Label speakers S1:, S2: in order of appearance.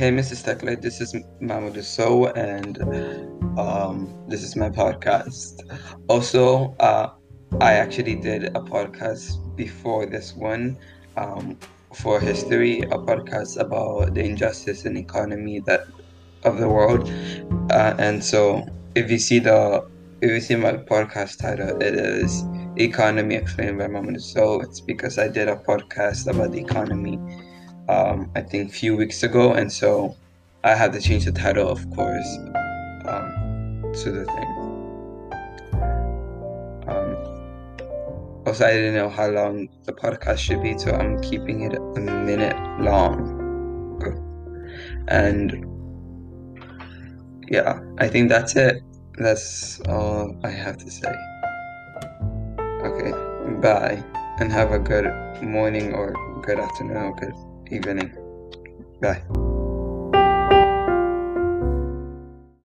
S1: Hey, Mrs. Techlight, this is Mamadou Sow, and um, this is my podcast. Also, uh, I actually did a podcast before this one um, for history, a podcast about the injustice and economy that of the world. Uh, and so, if you see the if you see my podcast title, it is Economy Explained by Mamadou Sow. It's because I did a podcast about the economy um, I think, few weeks ago, and so I had to change the title, of course, um, to the thing. Um, also, I didn't know how long the podcast should be, so I'm keeping it a minute long. And yeah, I think that's it. That's all I have to say. Okay, bye, and have a good morning or good afternoon or evening. Bye.